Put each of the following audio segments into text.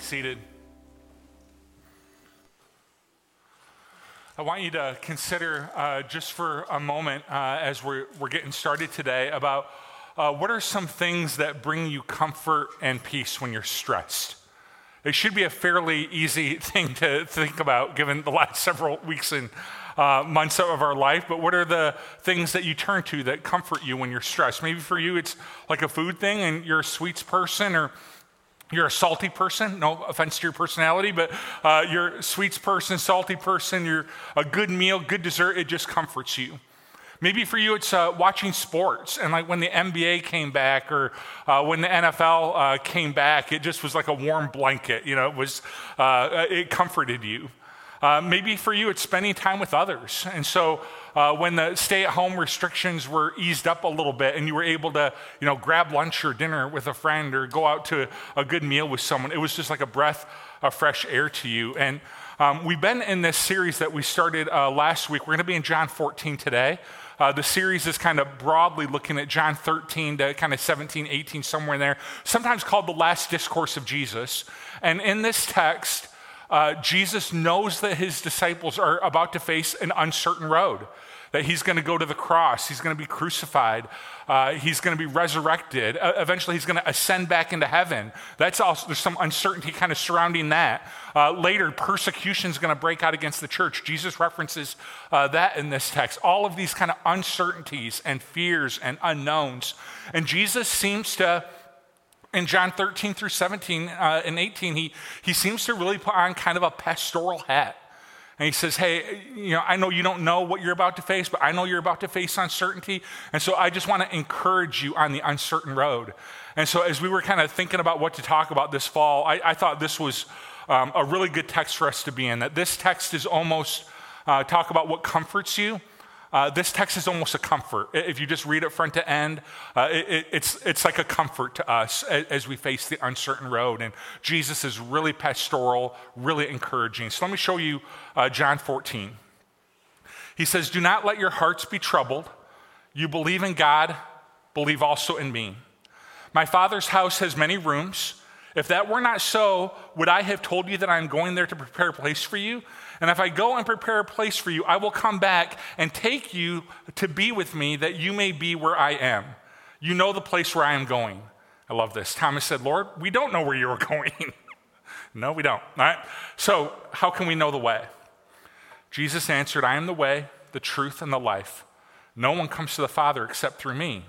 seated. I want you to consider uh, just for a moment uh, as we're, we're getting started today about uh, what are some things that bring you comfort and peace when you're stressed. It should be a fairly easy thing to think about given the last several weeks and uh, months of our life, but what are the things that you turn to that comfort you when you're stressed? Maybe for you it's like a food thing and you're a sweets person or you're a salty person, no offense to your personality, but uh, you're a sweets person, salty person, you're a good meal, good dessert, it just comforts you. Maybe for you, it's uh, watching sports. And like when the NBA came back or uh, when the NFL uh, came back, it just was like a warm blanket. You know, it was, uh, it comforted you. Uh, maybe for you, it's spending time with others. And so uh, when the stay at home restrictions were eased up a little bit and you were able to, you know, grab lunch or dinner with a friend or go out to a good meal with someone, it was just like a breath of fresh air to you. And um, we've been in this series that we started uh, last week. We're going to be in John 14 today. Uh, the series is kind of broadly looking at John 13 to kind of 17, 18, somewhere in there, sometimes called the last discourse of Jesus. And in this text, uh, Jesus knows that his disciples are about to face an uncertain road, that he's going to go to the cross, he's going to be crucified, uh, he's going to be resurrected. Uh, eventually, he's going to ascend back into heaven. That's also, there's some uncertainty kind of surrounding that. Uh, later, persecution is going to break out against the church. Jesus references uh, that in this text. All of these kind of uncertainties and fears and unknowns. And Jesus seems to in John 13 through 17 uh, and 18, he, he seems to really put on kind of a pastoral hat. And he says, Hey, you know, I know you don't know what you're about to face, but I know you're about to face uncertainty. And so I just want to encourage you on the uncertain road. And so as we were kind of thinking about what to talk about this fall, I, I thought this was um, a really good text for us to be in. That this text is almost uh, talk about what comforts you uh, this text is almost a comfort. If you just read it front to end, uh, it, it's, it's like a comfort to us as, we face the uncertain road. And Jesus is really pastoral, really encouraging. So let me show you uh, John 14. He says, Do not let your hearts be troubled. You believe in God, believe also in me. My Father's house has many rooms. If that were not so, would I have told you that I'm going there to prepare a place for you? And if I go and prepare a place for you, I will come back and take you to be with me that you may be where I am. You know the place where I am going. I love this. Thomas said, Lord, we don't know where you are going. no, we don't. All right? So, how can we know the way? Jesus answered, I am the way, the truth, and the life. No one comes to the Father except through me.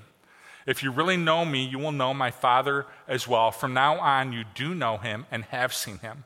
If you really know me, you will know my Father as well. From now on, you do know him and have seen him.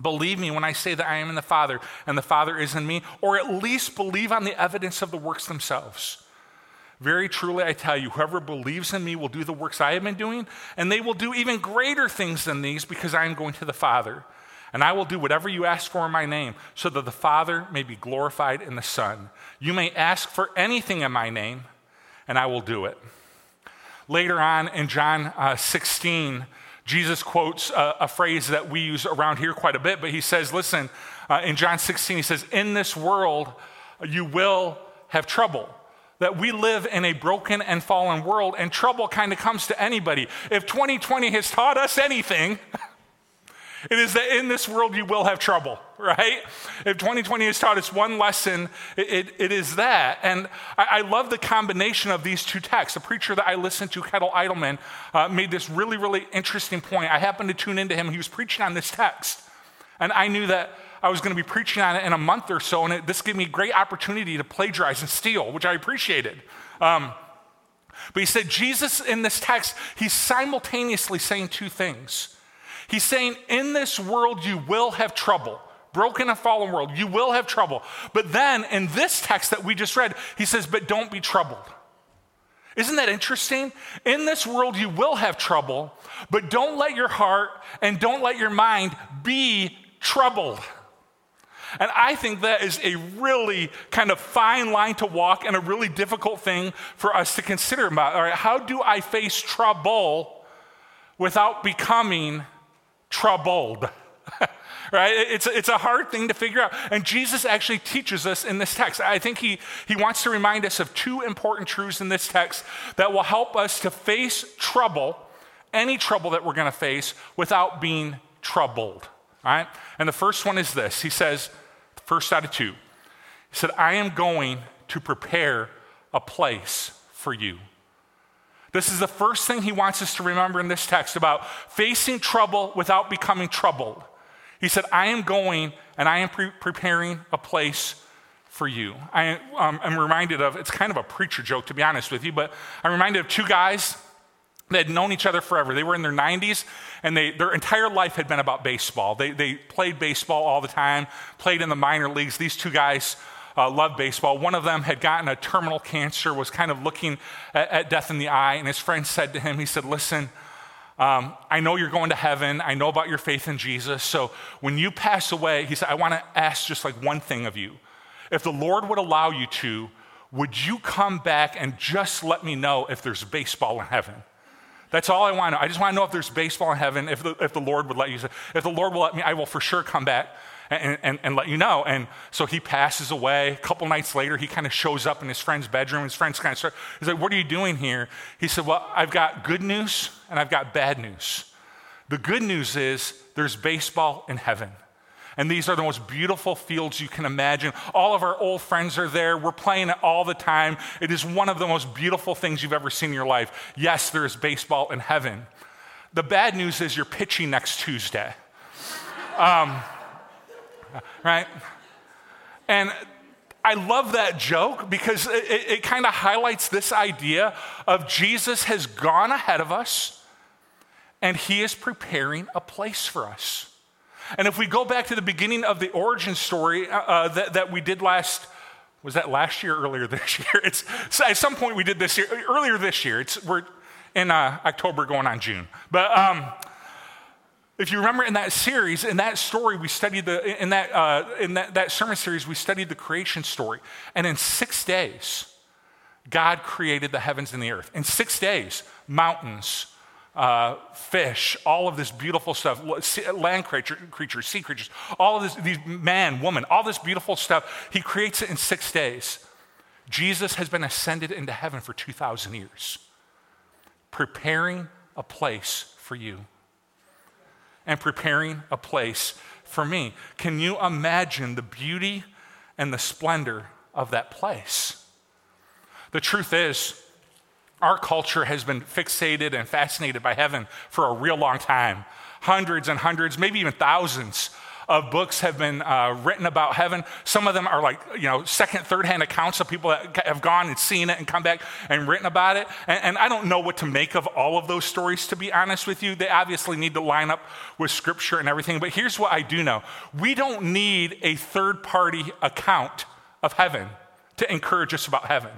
Believe me when I say that I am in the Father and the Father is in me, or at least believe on the evidence of the works themselves. Very truly, I tell you, whoever believes in me will do the works I have been doing, and they will do even greater things than these because I am going to the Father. And I will do whatever you ask for in my name, so that the Father may be glorified in the Son. You may ask for anything in my name, and I will do it. Later on in John uh, 16, Jesus quotes a, a, phrase that we use around here quite a bit, but he says, listen, uh, in John 16, he says, In this world you will have trouble. That we live in a broken and fallen world, and trouble kind of comes to anybody. If 2020 has taught us anything, It is that in this world you will have trouble, right? If 2020 has taught us one lesson, it, it, it is that. And I, I, love the combination of these two texts. A preacher that I listened to, Kyle Idleman, uh, made this really, really interesting point. I happened to tune into him. He was preaching on this text. And I knew that I was going to be preaching on it in a month or so, and it, this gave me great opportunity to plagiarize and steal, which I appreciated. Um, but he said, Jesus in this text, he's simultaneously saying two things. He's saying, in this world, you will have trouble. Broken and fallen world, you will have trouble. But then in this text that we just read, he says, but don't be troubled. Isn't that interesting? In this world, you will have trouble, but don't let your heart and don't let your mind be troubled. And I think that is a really kind of fine line to walk and a really difficult thing for us to consider about. All right, how do I face trouble without becoming troubled? right? It's, it's a hard thing to figure out. And Jesus actually teaches us in this text. I think he, he wants to remind us of two important truths in this text that will help us to face trouble, any trouble that we're going to face, without being troubled. All right? And the first one is this He says, first out of two, He said, I am going to prepare a place for you. This is the first thing he wants us to remember in this text about facing trouble without becoming troubled. He said, I am going and I am pre- preparing a place for you. I um, am reminded of, it's kind of a preacher joke to be honest with you, but I'm reminded of two guys that had known each other forever. They were in their 90s, and they, their entire life had been about baseball. They, they played baseball all the time, played in the minor leagues. These two guys uh, loved baseball. One of them had gotten a terminal cancer, was kind of looking at, at death in the eye, and his friend said to him, he said, listen, um, I know you're going to heaven. I know about your faith in Jesus. So when you pass away, he said, I want to ask just like one thing of you. If the Lord would allow you to, would you come back and just let me know if there's baseball in heaven? That's all I want to know. I just want to know if there's baseball in heaven, if the, if the Lord would let you. If the Lord will let me, I will for sure come back and, and, and let you know. And so he passes away. A couple nights later, he kind of shows up in his friend's bedroom. His friends kind of he's like, What are you doing here? He said, Well, I've got good news and I've got bad news. The good news is there's baseball in heaven. And these are the most beautiful fields you can imagine. All of our old friends are there. We're playing it all the time. It is one of the most beautiful things you've ever seen in your life. Yes, there is baseball in heaven. The bad news is you're pitching next Tuesday. Um, right? And I love that joke because it, it, it kind of highlights this idea of Jesus has gone ahead of us and he is preparing a place for us. And if we go back to the beginning of the origin story uh, uh that, that we did last, was that last year earlier this year? It's, at some point we did this year, earlier this year. It's, we're in uh, October going on June. But um, if you remember in that series, in that story, we studied the, in, that, uh, in that, that sermon series, we studied the creation story. And in six days, God created the heavens and the earth. In six days, mountains, uh, fish, all of this beautiful stuff, land creature, creatures, sea creatures, all of this, these man, woman, all this beautiful stuff. He creates it in six days. Jesus has been ascended into heaven for 2,000 years, preparing a place for you and preparing a place for me. Can you imagine the beauty and the splendor of that place? The truth is, our culture has been fixated and fascinated by heaven for a real long time. Hundreds and hundreds, maybe even thousands of books have been uh, written about heaven. Some of them are like, you know, second, third hand accounts of people that have gone and seen it and come back and written about it. And, and, I don't know what to make of all of those stories, to be honest with you. They obviously need to line up with scripture and everything. But here's what I do know we don't need a third party account of heaven to encourage us about heaven.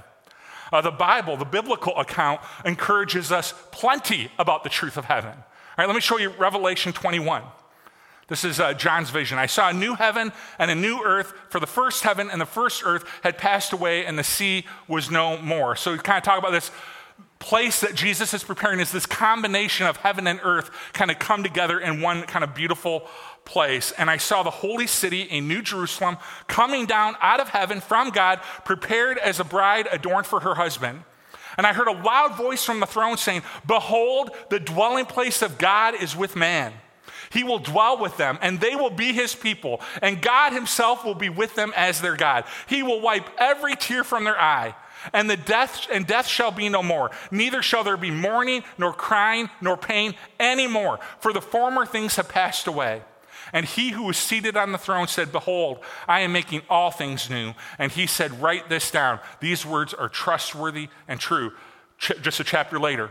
Uh, the Bible, the biblical account, encourages us plenty about the truth of heaven. All right, let me show you Revelation 21. This is uh, John's vision. I saw a new heaven and a new earth, for the first heaven and the first earth had passed away, and the sea was no more. So we kind of talk about this place that Jesus is preparing is this combination of heaven and earth kind of come together in one kind of beautiful place. And I saw the holy city, a new Jerusalem, coming down out of heaven from God, prepared as a bride adorned for her husband. And I heard a loud voice from the throne saying, Behold, the dwelling place of God is with man. He will dwell with them, and they will be his people, and God himself will be with them as their God. He will wipe every tear from their eye and the death and death shall be no more. Neither shall there be mourning nor crying nor pain anymore for the former things have passed away. And he who was seated on the throne said behold i am making all things new. And he said write this down. These words are trustworthy and true. Ch- just a chapter later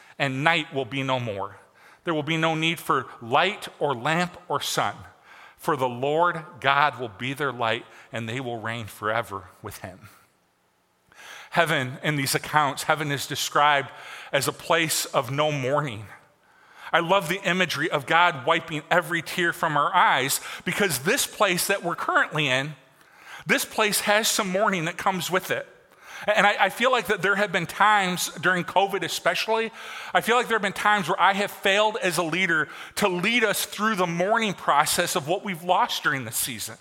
and night will be no more. There will be no need for light or lamp or sun, for the Lord God will be their light, and they will reign forever with him. Heaven, in these accounts, heaven is described as a place of no mourning. I love the imagery of God wiping every tear from our eyes because this place that we're currently in, this place has some mourning that comes with it. And I, I, feel like that there have been times during COVID, especially, I feel like there have been times where I have failed as a leader to lead us through the mourning process of what we've lost during the season.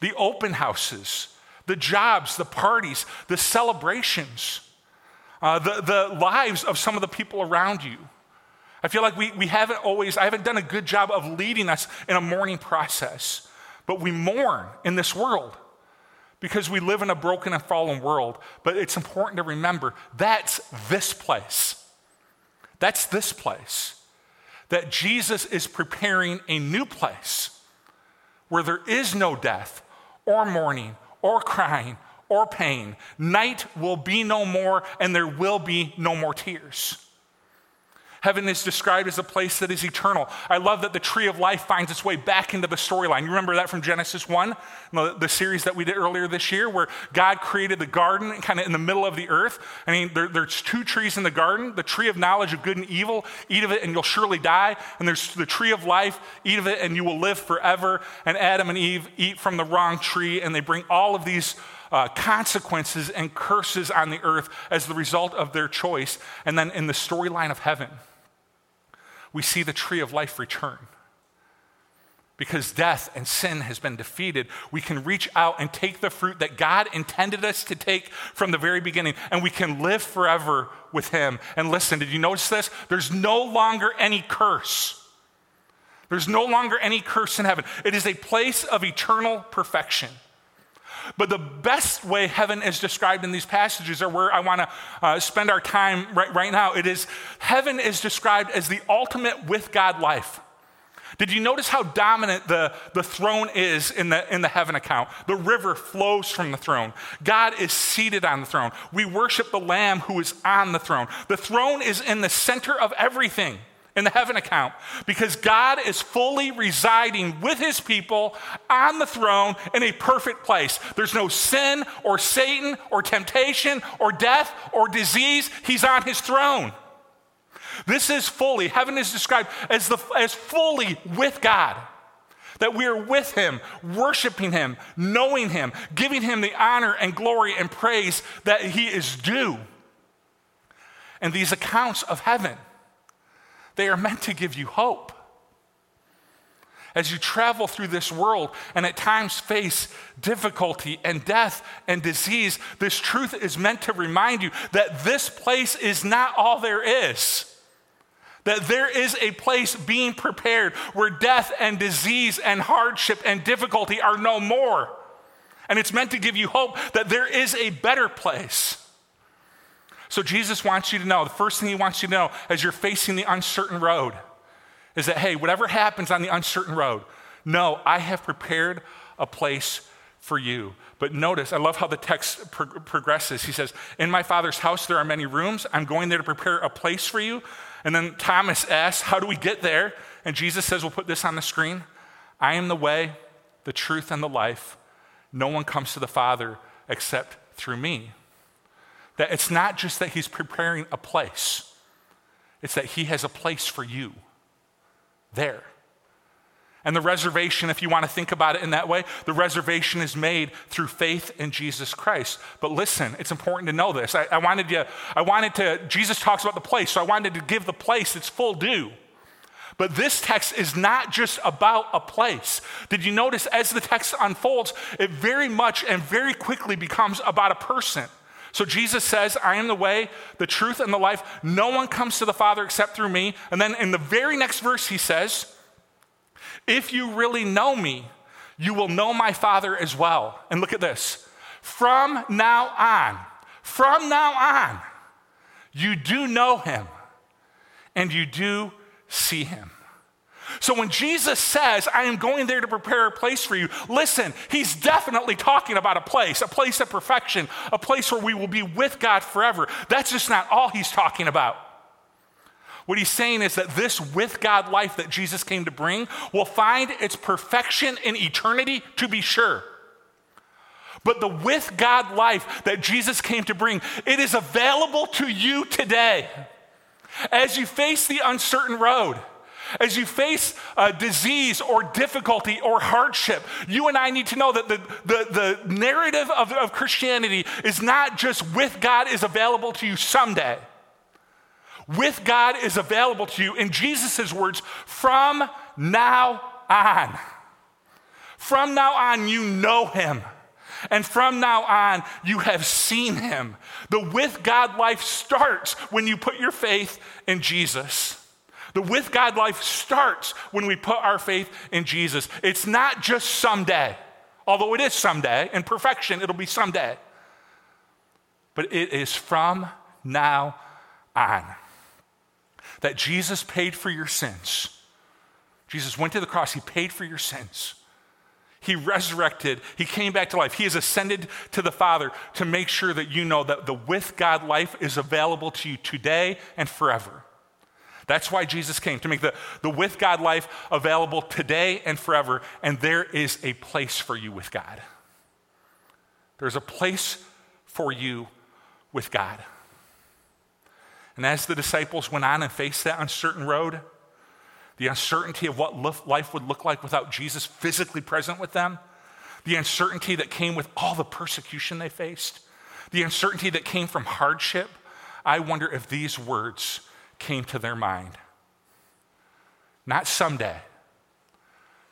The open houses, the jobs, the parties, the celebrations, uh, the, the lives of some of the people around you. I feel like we, we haven't always, I haven't done a good job of leading us in a mourning process. But we mourn in this world because we live in a broken and fallen world. But it's important to remember that's this place. That's this place. That Jesus is preparing a new place where there is no death or mourning or crying or pain. Night will be no more, and there will be no more tears. Heaven is described as a place that is eternal. I love that the tree of life finds its way back into the storyline. You remember that from Genesis 1, the, the, series that we did earlier this year, where God created the garden kind of in the middle of the earth. I mean, there, there's two trees in the garden the tree of knowledge of good and evil, eat of it and you'll surely die. And there's the tree of life, eat of it and you will live forever. And Adam and Eve eat from the wrong tree, and they bring all of these. Uh, consequences and curses on the earth as the result of their choice. And then in the storyline of heaven, we see the tree of life return. Because death and sin has been defeated, we can reach out and take the fruit that God intended us to take from the very beginning, and we can live forever with Him. And listen, did you notice this? There's no longer any curse. There's no longer any curse in heaven. It is a place of eternal perfection. But the best way heaven is described in these passages are where I want to uh, spend our time right, right now. It is heaven is described as the ultimate with God life. Did you notice how dominant the, the throne is in the, in the heaven account? The river flows from the throne. God is seated on the throne. We worship the Lamb who is on the throne. The throne is in the center of everything in the heaven account because God is fully residing with his people on the throne in a perfect place. There's no sin or Satan or temptation or death or disease. He's on his throne. This is fully, heaven is described as, the, as fully with God. That we are with him, worshiping him, knowing him, giving him the honor and glory and praise that he is due. And these accounts of heaven they are meant to give you hope. As you travel through this world and at times face difficulty and death and disease, this truth is meant to remind you that this place is not all there is. That there is a place being prepared where death and disease and hardship and difficulty are no more. And it's meant to give you hope that there is a better place. So Jesus wants you to know the first thing he wants you to know as you're facing the uncertain road is that, hey, whatever happens on the uncertain road, no, I have prepared a place for you. But notice, I love how the text pro- progresses. He says, In my Father's house there are many rooms. I'm going there to prepare a place for you. And then Thomas asks, How do we get there? And Jesus says, We'll put this on the screen. I am the way, the truth, and the life. No one comes to the Father except through me. That it's not just that he's preparing a place, it's that he has a place for you there. And the reservation, if you want to think about it in that way, the reservation is made through faith in Jesus Christ. But listen, it's important to know this. I, I, wanted you, I wanted to, Jesus talks about the place, so I wanted to give the place its full due. But this text is not just about a place. Did you notice as the text unfolds, it very much and very quickly becomes about a person. So Jesus says, I am the way, the truth, and the life. No one comes to the Father except through me. And then in the very next verse, he says, If you really know me, you will know my Father as well. And look at this. From now on, from now on, you do know him and you do see him. So when Jesus says, I am going there to prepare a place for you, listen, he's definitely talking about a place, a place of perfection, a place where we will be with God forever. That's just not all he's talking about. What he's saying is that this with God life that Jesus came to bring will find its perfection in eternity, to be sure. But the with God life that Jesus came to bring, it is available to you today. As you face the uncertain road, as you face a disease or difficulty or hardship, you and I need to know that the, the, the narrative of, of Christianity is not just with God is available to you someday. With God is available to you, in Jesus' words, from now on. From now on, you know Him. And from now on, you have seen him. The with God life starts when you put your faith in Jesus. The with God life starts when we put our faith in Jesus. It's not just someday, although it is someday. In perfection, it'll be someday. But it is from now on that Jesus paid for your sins. Jesus went to the cross, he paid for your sins. He resurrected. He came back to life. He has ascended to the Father to make sure that you know that the with God life is available to you today and forever. That's why Jesus came, to make the, the with God life available today and forever. And there is a place for you with God. There's a place for you with God. And as the disciples went on and faced that uncertain road, the uncertainty of what life would look like without Jesus physically present with them, the uncertainty that came with all the persecution they faced, the uncertainty that came from hardship. I wonder if these words came to their mind. Not someday,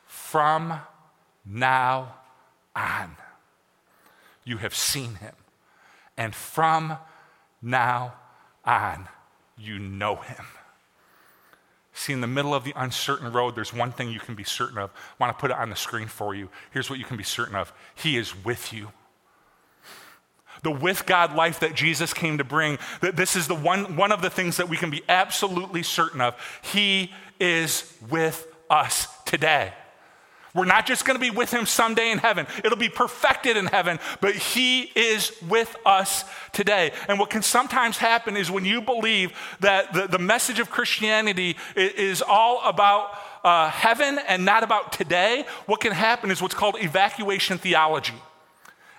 from now on, you have seen him. And from now on, you know him. See, in the middle of the uncertain road, there's one thing you can be certain of. I want to put it on the screen for you. Here's what you can be certain of He is with you. The with God life that Jesus came to bring, that this is the one, one of the things that we can be absolutely certain of. He is with us today. We're not just going to be with him someday in heaven. It'll be perfected in heaven, but he is with us today. And what can sometimes happen is when you believe that the, the message of Christianity is, all about uh, heaven and not about today, what can happen is what's called evacuation theology.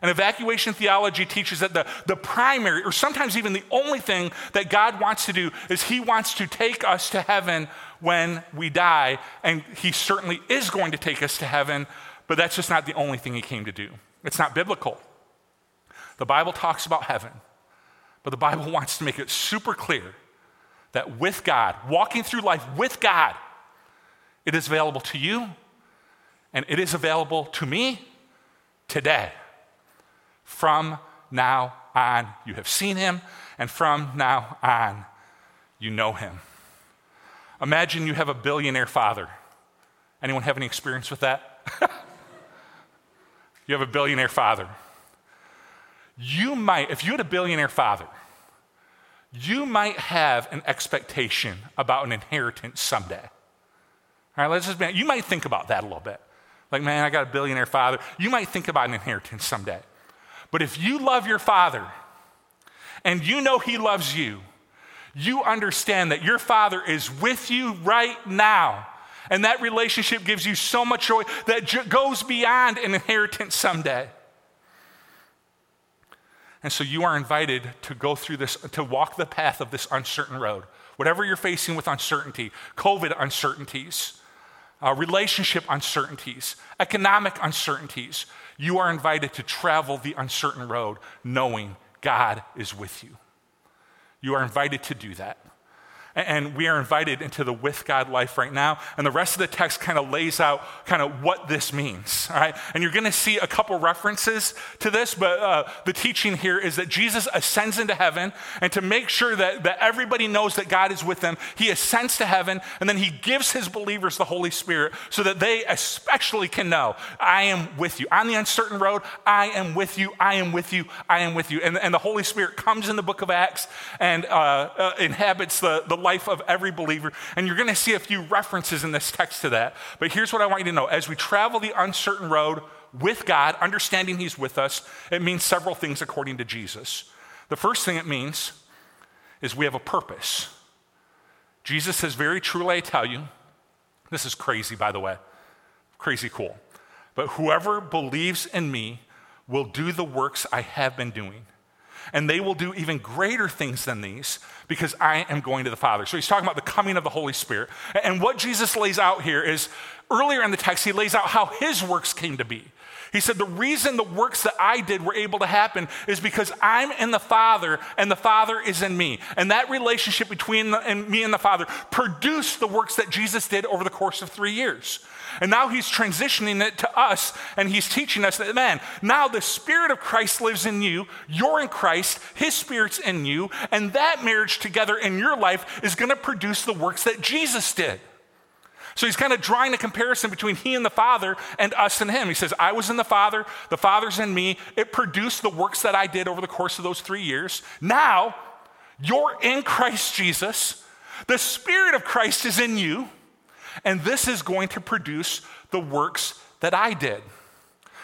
And evacuation theology teaches that the, the primary, or sometimes even the only thing that God wants to do is He wants to take us to heaven when we die. And He certainly is going to take us to heaven, but that's just not the only thing He came to do. It's not biblical. The Bible talks about heaven, but the Bible wants to make it super clear that with God, walking through life with God, it is available to you and it is available to me today. From now on, you have seen him, and from now on, you know him. Imagine you have a billionaire father. Anyone have any experience with that? you have a billionaire father. You might, if you had a billionaire father, you might have an expectation about an inheritance someday. All right, let's just, you might think about that a little bit. Like, man, I got a billionaire father. You might think about an inheritance someday. But if you love your father and you know he loves you, you understand that your father is with you right now. And that relationship gives you so much joy that goes beyond an inheritance someday. And so you are invited to go through this, to walk the path of this uncertain road. Whatever you're facing with uncertainty, COVID uncertainties, uh, relationship uncertainties, economic uncertainties, you are invited to travel the uncertain road knowing God is with you. You are invited to do that. And we are invited into the with God life right now. And the rest of the text kind of lays out kind of what this means. All right. And you're going to see a couple references to this, but uh, the teaching here is that Jesus ascends into heaven. And to make sure that, that everybody knows that God is with them, he ascends to heaven and then he gives his believers the Holy Spirit so that they especially can know, I am with you. On the uncertain road, I am with you. I am with you. I am with you. And, and the Holy Spirit comes in the book of Acts and uh, uh, inhabits the, the life of every believer. And you're going to see a few references in this text to that. But here's what I want you to know as we travel the uncertain road with God, understanding He's with us, it means several things according to Jesus. The first thing it means is we have a purpose. Jesus says, Very truly, I tell you, this is crazy, by the way, crazy cool. But whoever believes in me will do the works I have been doing. And they will do even greater things than these because I am going to the Father. So he's talking about the coming of the Holy Spirit. And what Jesus lays out here is earlier in the text, he lays out how his works came to be. He said, The reason the works that I did were able to happen is because I'm in the Father and the Father is in me. And that relationship between the, and me and the Father produced the works that Jesus did over the course of three years. And now he's transitioning it to us and he's teaching us that, man, now the Spirit of Christ lives in you. You're in Christ, his Spirit's in you. And that marriage together in your life is going to produce the works that Jesus did. So he's kind of drawing a comparison between he and the Father and us and him. He says, I was in the Father, the Father's in me. It produced the works that I did over the course of those three years. Now, you're in Christ Jesus. The Spirit of Christ is in you, and this is going to produce the works that I did.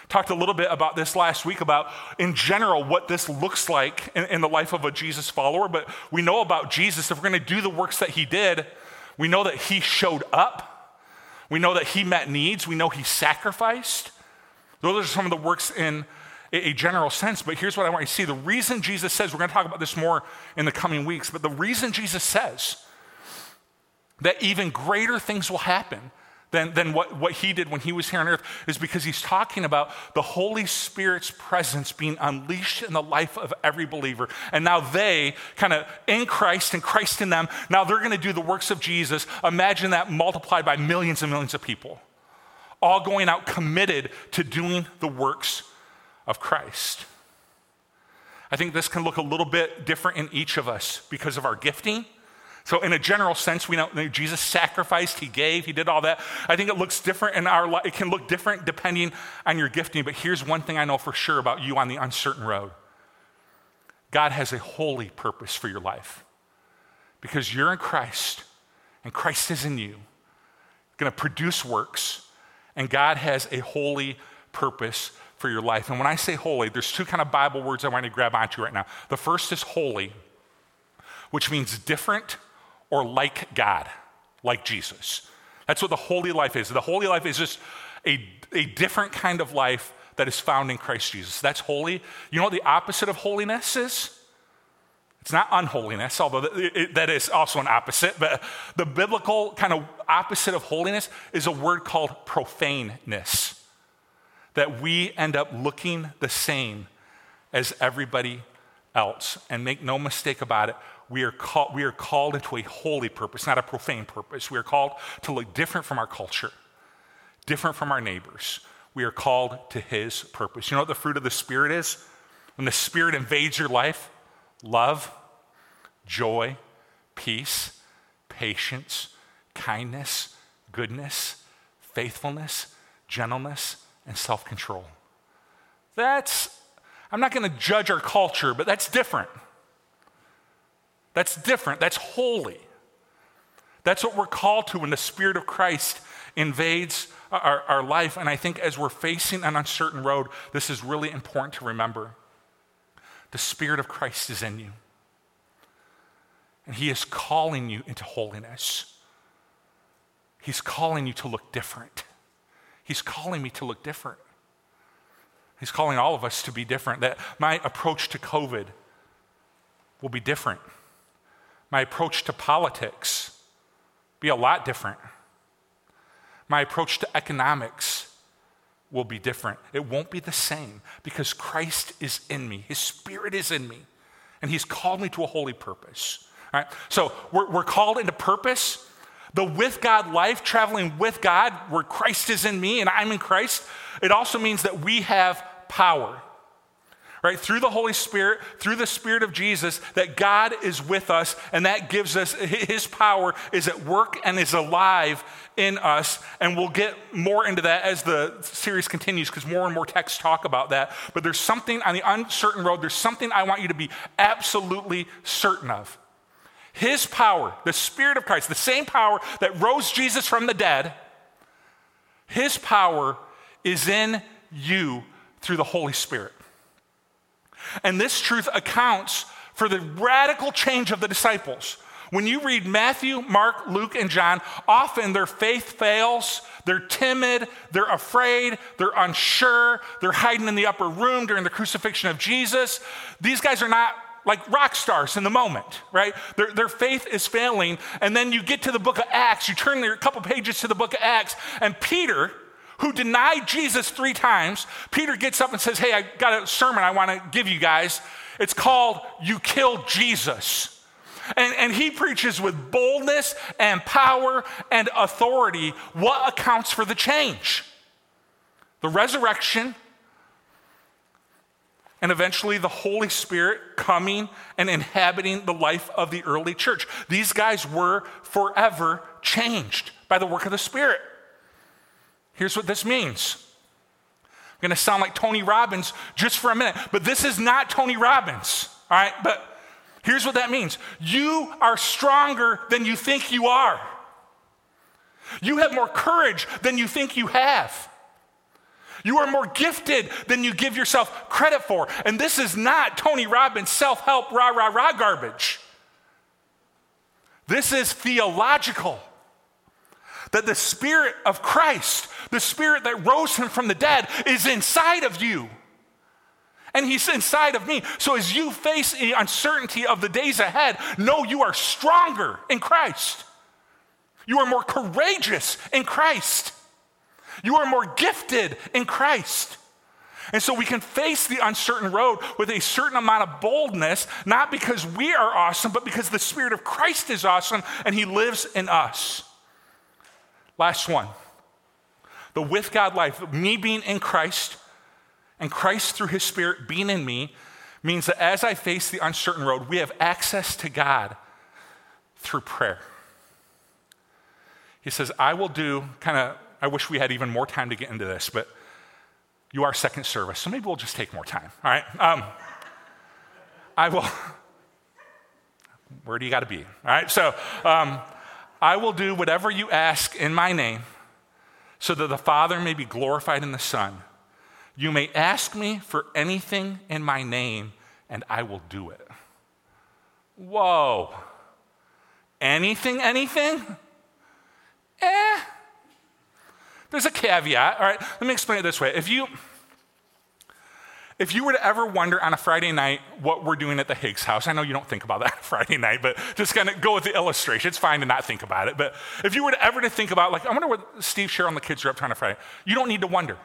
Talked a little bit about this last week about, in general, what this looks like in, in the life of a Jesus follower. But we know about Jesus, if we're going to do the works that he did, we know that he showed up we know that he met needs. We know he sacrificed. Those are some of the works in a general sense. But here's what I want you to see the reason Jesus says, we're going to talk about this more in the coming weeks, but the reason Jesus says that even greater things will happen than, than what, what he did when he was here on earth is because he's talking about the Holy Spirit's presence being unleashed in the life of every believer. And now they, kind of in Christ and Christ in them, now they're going to do the works of Jesus. Imagine that multiplied by millions and millions of people, all going out committed to doing the works of Christ. I think this can look a little bit different in each of us because of our gifting so, in a general sense, we know Jesus sacrificed, he gave, he did all that. I think it looks different in our life. It can look different depending on your gifting. But here's one thing I know for sure about you on the uncertain road God has a holy purpose for your life because you're in Christ and Christ is in you, going to produce works, and God has a holy purpose for your life. And when I say holy, there's two kind of Bible words I want to grab onto right now. The first is holy, which means different or like God, like Jesus. That's what the holy life is. The holy life is just a, a different kind of life that is found in Christ Jesus. That's holy. You know what the opposite of holiness is? It's not unholiness, although that is also an opposite, but the biblical kind of opposite of holiness is a word called profaneness. That we end up looking the same as everybody else. And make no mistake about it, we are, call, we are called into a holy purpose, not a profane purpose. We are called to look different from our culture, different from our neighbors. We are called to His purpose. You know what the fruit of the Spirit is? When the Spirit invades your life, love, joy, peace, patience, kindness, goodness, faithfulness, gentleness, and self control. That's, I'm not going to judge our culture, but that's different. That's different. That's holy. That's what we're called to when the Spirit of Christ invades our, our life. And I think as we're facing an uncertain road, this is really important to remember. The Spirit of Christ is in you, and He is calling you into holiness. He's calling you to look different. He's calling me to look different. He's calling all of us to be different. That my approach to COVID will be different my approach to politics be a lot different. My approach to economics will be different. It won't be the same because Christ is in me, His Spirit is in me, and He's called me to a holy purpose. All right? So we're, we're called into purpose. The with God life, traveling with God, where Christ is in me and I'm in Christ, it also means that we have power right? Through the Holy Spirit, through the Spirit of Jesus, that God is with us and that gives us His power is at work and is alive in us. And we'll get more into that as the series continues because more and more texts talk about that. But there's something on the uncertain road, there's something I want you to be absolutely certain of. His power, the Spirit of Christ, the same power that rose Jesus from the dead, His power is in you through the Holy Spirit. And this truth accounts for the radical change of the disciples. When you read Matthew, Mark, Luke, and John, often their faith fails. They're timid, they're afraid, they're unsure, they're hiding in the upper room during the crucifixion of Jesus. These guys are not like rock stars in the moment, right? Their, their faith is failing. And then you get to the book of Acts, you turn a couple pages to the book of Acts, and Peter, who denied Jesus three times, Peter gets up and says, Hey, I got a sermon I want to give you guys. It's called You Killed Jesus. And, and he preaches with boldness and power and authority what accounts for the change the resurrection, and eventually the Holy Spirit coming and inhabiting the life of the early church. These guys were forever changed by the work of the Spirit. Here's what this means. I'm going to sound like Tony Robbins just for a minute, but this is not Tony Robbins, all right? But Here's what that means you are stronger than you think you are. You have more courage than you think you have. You are more gifted than you give yourself credit for. And this is not Tony Robbins self help, rah, rah, rah garbage. This is theological. That the Spirit of Christ, the Spirit that rose him from the dead, is inside of you and He's inside of me. So as you face the uncertainty of the days ahead, know you are stronger in Christ. You are more courageous in Christ. You are more gifted in Christ. And so we can face the uncertain road with a certain amount of boldness, not because we are awesome, but because the Spirit of Christ is awesome and He lives in us. Last one the with God life, me being in Christ and Christ, through his Spirit being in me, means that as I face the uncertain road, we have access to God through prayer. He says, I will do kind of, I wish we had even more time to get into this, but you are second service, so maybe we'll just take more time, all right? Um, I will, where do you got to be? All right, so um, I will do whatever you ask in my name so that the Father may be glorified in the Son. You may ask me for anything in my name, and I will do it. Whoa. Anything, anything? Eh. There's a caveat, all right? Let me explain it this way. If you if you were to ever wonder on a Friday night what we're doing at the Higgs house, I know you don't think about that Friday night, but just kind of go with the illustration. It's fine to not think about it. But if you were to ever to think about, like, I wonder what Steve, Cheryl, and the kids are up to on a Friday, you don't need to wonder.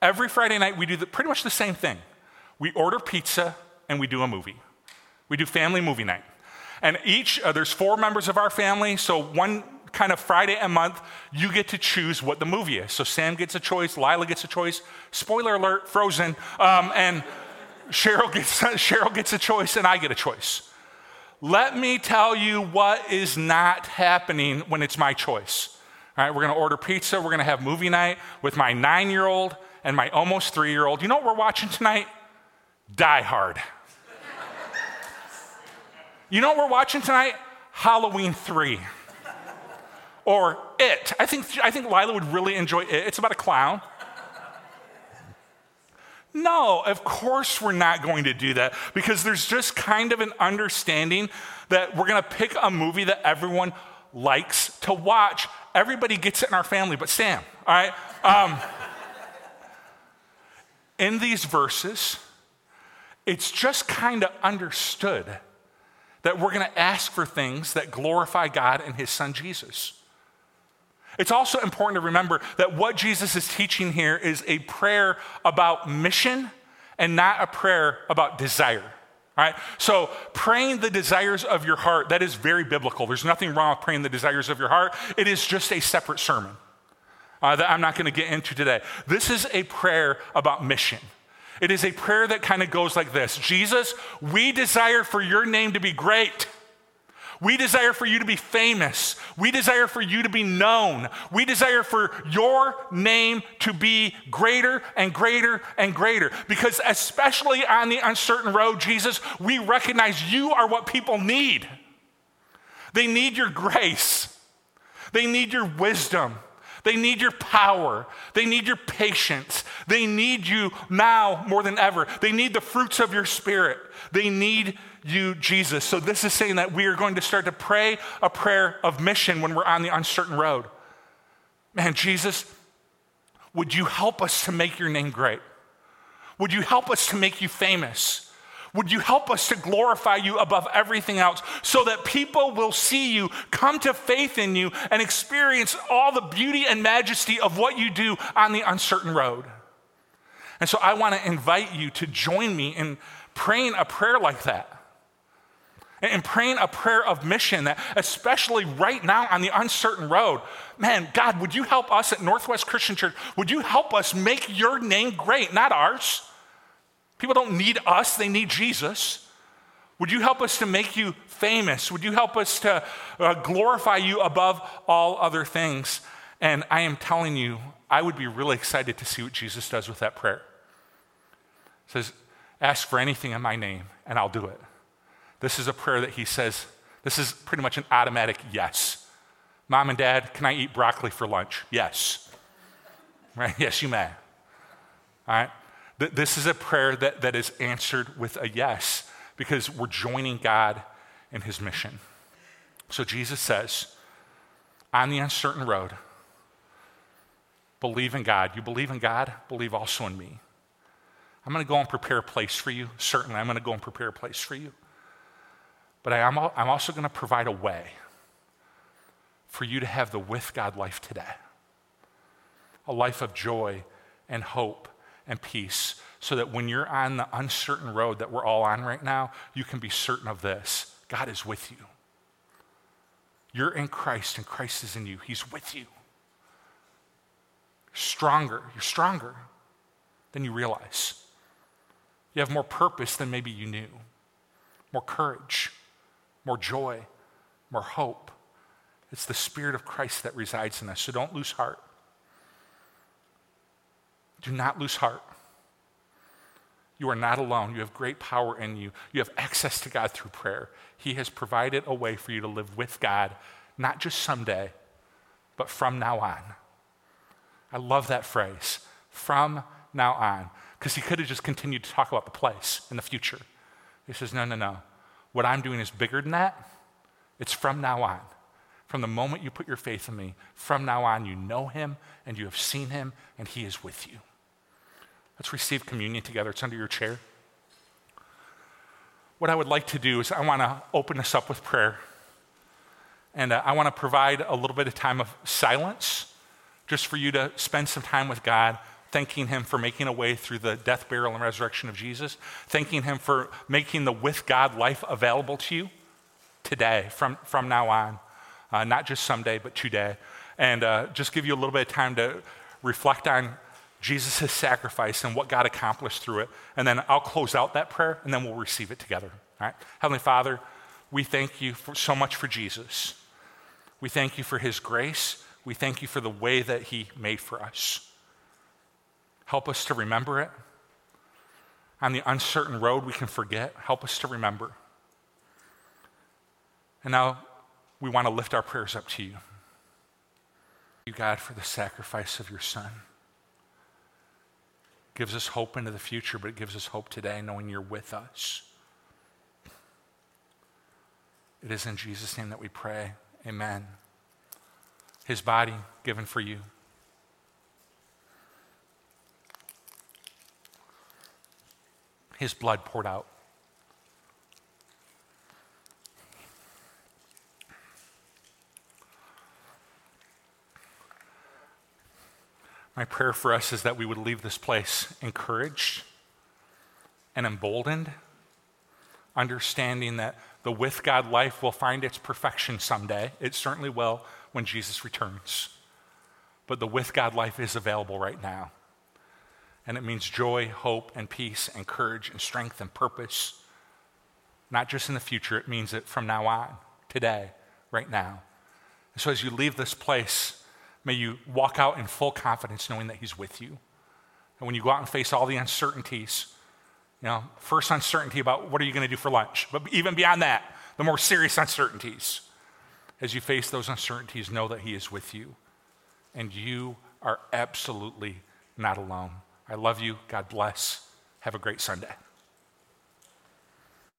Every Friday night, we do the, pretty much the same thing. We order pizza and we do a movie. We do family movie night. And each, uh, there's four members of our family, so one kind of Friday a month, you get to choose what the movie is. So Sam gets a choice, Lila gets a choice. Spoiler alert, Frozen. Um, and Cheryl gets, Cheryl gets a choice, and I get a choice. Let me tell you what is not happening when it's my choice. All right, we're gonna order pizza, we're gonna have movie night with my nine year old and my almost three year old. You know what we're watching tonight? Die Hard. you know what we're watching tonight? Halloween 3. Or It. I think, I think Lila would really enjoy It. It's about a clown. No, of course we're not going to do that because there's just kind of an understanding that we're going to pick a movie that everyone likes to watch. Everybody gets it in our family, but Sam, all right? Um, in these verses, it's just kind of understood that we're going to ask for things that glorify God and His Son Jesus. It's also important to remember that what Jesus is teaching here is a prayer about mission and not a prayer about desire. All right? So, praying the desires of your heart, that is very biblical. There's nothing wrong with praying the desires of your heart. It is just a separate sermon uh, that I'm not going to get into today. This is a prayer about mission. It is a prayer that kind of goes like this Jesus, we desire for your name to be great. We desire for you to be famous. We desire for you to be known. We desire for your name to be greater and greater and greater. Because, especially on the uncertain road, Jesus, we recognize you are what people need. They need your grace. They need your wisdom. They need your power. They need your patience. They need you now more than ever. They need the fruits of your spirit. They need you, Jesus. So, this is saying that we are going to start to pray a prayer of mission when we're on the uncertain road. Man, Jesus, would you help us to make your name great? Would you help us to make you famous? Would you help us to glorify you above everything else so that people will see you, come to faith in you, and experience all the beauty and majesty of what you do on the uncertain road? And so I want to invite you to join me in praying a prayer like that. And praying a prayer of mission that, especially right now on the uncertain road, man, God, would you help us at Northwest Christian Church? Would you help us make your name great, not ours? People don't need us, they need Jesus. Would you help us to make you famous? Would you help us to uh, glorify you above all other things? And I am telling you, I would be really excited to see what Jesus does with that prayer. It says, Ask for anything in my name, and I'll do it. This is a prayer that he says, this is pretty much an automatic yes. Mom and dad, can I eat broccoli for lunch? Yes. Right? Yes, you may. All right? This is a prayer that, that is answered with a yes because we're joining God in his mission. So Jesus says, on the uncertain road, believe in God. You believe in God, believe also in me. I'm going to go and prepare a place for you. Certainly, I'm going to go and prepare a place for you. But I am, I'm also going to provide a way for you to have the with God life today a life of joy and hope and peace, so that when you're on the uncertain road that we're all on right now, you can be certain of this God is with you. You're in Christ, and Christ is in you. He's with you. Stronger. You're stronger than you realize. You have more purpose than maybe you knew, more courage, more joy, more hope. It's the Spirit of Christ that resides in us. So don't lose heart. Do not lose heart. You are not alone. You have great power in you. You have access to God through prayer. He has provided a way for you to live with God, not just someday, but from now on. I love that phrase, from now on, because he could have just continued to talk about the place in the future. He says, no, no, no. What I'm doing is bigger than that. It's from now on. From the moment you put your faith in me, from now on, you know him and you have seen him and he is with you. Let's receive communion together. It's under your chair. What I would like to do is, I want to open this up with prayer. And uh, I want to provide a little bit of time of silence just for you to spend some time with God, thanking Him for making a way through the death, burial, and resurrection of Jesus, thanking Him for making the with God life available to you today, from, from now on. Uh, not just someday, but today. And uh, just give you a little bit of time to reflect on Jesus' sacrifice and what God accomplished through it. And then I'll close out that prayer and then we'll receive it together. All right? Heavenly Father, we thank you for, so much for Jesus. We thank you for his grace. We thank you for the way that he made for us. Help us to remember it. On the uncertain road we can forget, help us to remember. And now we want to lift our prayers up to you. Thank you, God, for the sacrifice of your Son gives us hope into the future, but it gives us hope today knowing you're with us. It is in Jesus' name that we pray. Amen. His body given for you. His blood poured out. My prayer for us is that we would leave this place encouraged and emboldened, understanding that the with God life will find its perfection someday. It certainly will when Jesus returns. But the with God life is available right now. And it means joy, hope, and peace, and courage, and strength, and purpose. Not just in the future, it means it from now on, today, right now. And so as you leave this place, May you walk out in full confidence knowing that He's with you. And when you go out and face all the uncertainties, you know, first uncertainty about what are you going to do for lunch, but even beyond that, the more serious uncertainties, As you face those uncertainties, know that He is with you. And you are absolutely not alone. I love you. God bless. Have a great Sunday.